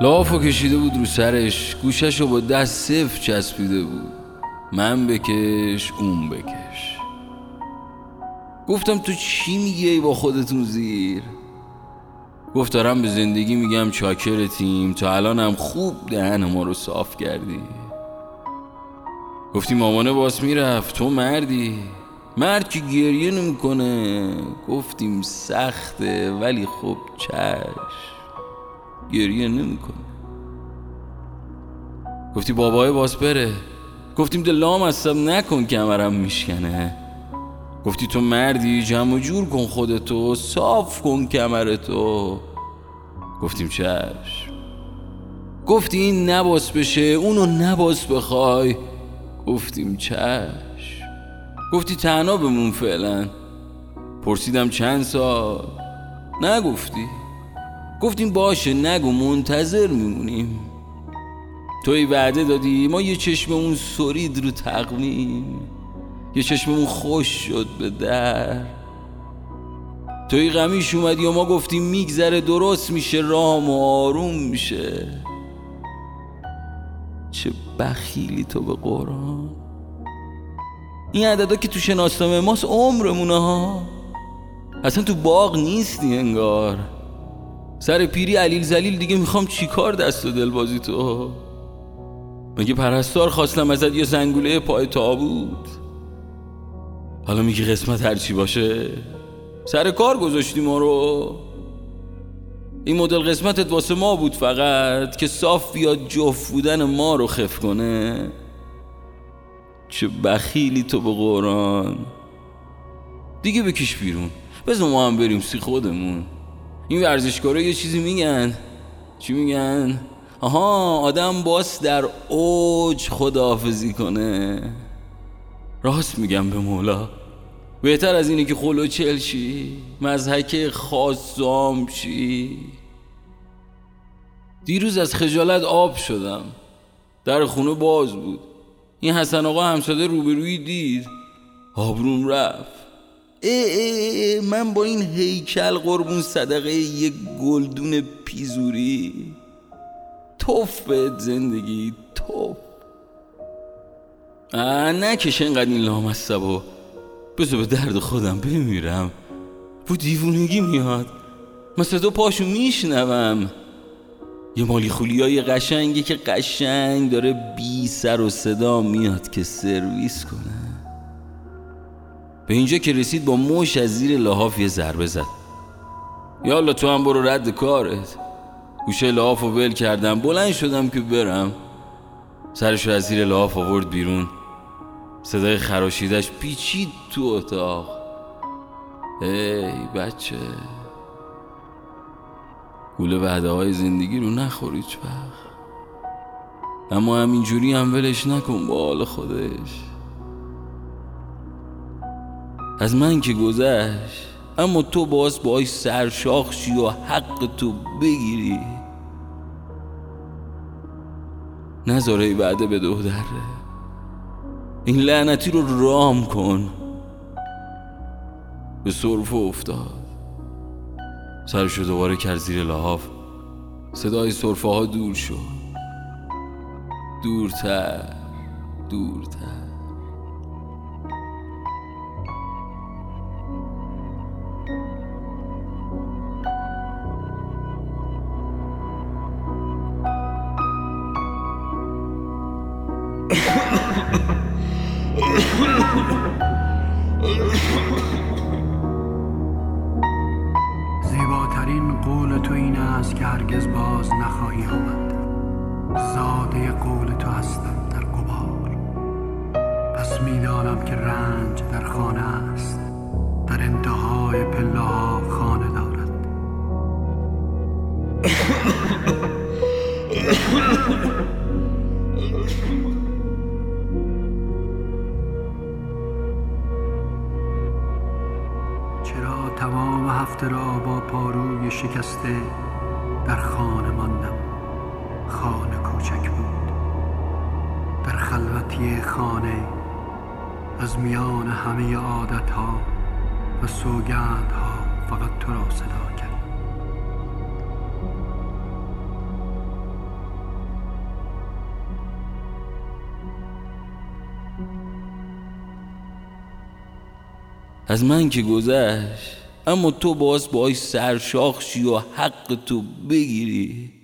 لافو کشیده بود رو سرش گوشش رو با دست صف چسبیده بود. من بکش اون بکش. گفتم تو چی میگی با خودتون زیر؟ گفت دارم به زندگی میگم چاکرتیم تا الانم خوب دهن ما رو صاف کردی. گفتی مامانه باس می‌رفت تو مردی. مرد که گریه نمی‌کنه گفتیم سخته ولی خب چش گریه نمی‌کنه. گفتی بابای باس بره. گفتیم دلام هستم نکن کمرم میشکنه. گفتی تو مردی جمع جور کن خودتو. صاف کن کمرتو. گفتیم چشم گفتی این نباس بشه اونو نباس بخوای. گفتیم چشم گفتی تنها بمون فعلا. پرسیدم چند سال. نگفتی. گفتیم باشه نگو منتظر میمونیم. توی وعده دادی ما یه چشم اون سرید رو تقویم. یه چشممون خوش شد به در. توی غمیش اومدی و ما گفتیم میگذره درست میشه رام و آروم میشه. چه بخیلی تو به قرآن. این عددا که تو شناسنامه ماست عمرمونه ها. اصلا تو باغ نیستی انگار. سر پیری علیل زلیل دیگه می‌خوام چیکار دست و دل بازی تو؟ مگه پرستار خواستم ازت یه زنگوله پای تابوت حالا میگی قسمت هرچی باشه؟ سر کار گذاشتی ما رو؟ این مدل قسمتت واسه ما بود فقط که صاف بیاد جفت بودن ما رو خف کنه. چه بخیلی تو به قرآن. دیگه بکش بیرون. بذار ما هم بریم سی خودمون. این ورزشکارا یه چیزی میگن. چی میگن؟ آها آدم باس در اوج خداحافظی کنه. راست میگم به مولا. بهتر از اینه که خلو چل شی مزهک خاصام شی. دیروز از خجالت آب شدم. در خونه باز بود. این حسن آقا همساده روبروی دید. آبروم رفت. ای, ای, من با این هیکل قربون صدقه یک گلدون پیزوری. توف بهت زندگی توف. نکش اینقدر این لامصبو بذار به درد خودم بمیرم. بو دیوونگی میاد. مثل تو پاشو میشنوم. یه مالی خولیای قشنگی که قشنگ داره بی سر و صدا میاد که سرویس کنه. به اینجا که رسید با موش از زیر لحاف یه ضربه زد. یالا تو هم برو رد کارت. گوشه لحاف رو ول کردم. بلند شدم که برم. سرشو از زیر لحاف آورد بیرون. صدای خراشیدش پیچید تو اتاق. ای بچه. گوله وعده های زندگی رو نخوری وقت. اما همینجوری هم ولش نکن با حال خودش. از من که گذشت اما تو باز باش سرشاخ شی و حق تو بگیری. نذاره ای بعده به دو دره این لعنتی رو رام کن. به صرف افتاد. سرشو دوباره کرد زیر لحاف. صدای صرفه ها دور شد. دورتر دورتر. زیباترین قول تو این است که هرگز باز نخواهی آمد. زاده قول تو هستم در گبار پس می‌دانم که رنج در خانه است. در انتهای پله تمام هفته را با پاروی شکسته در خانه ماندم. خانه کوچک بود. در خلوتی خانه از میان همه عادت ها و سوگند ها فقط تو را صدا کرد. از من که گذشت اما تو باز باش سرشاخ شی و حق تو بگیری.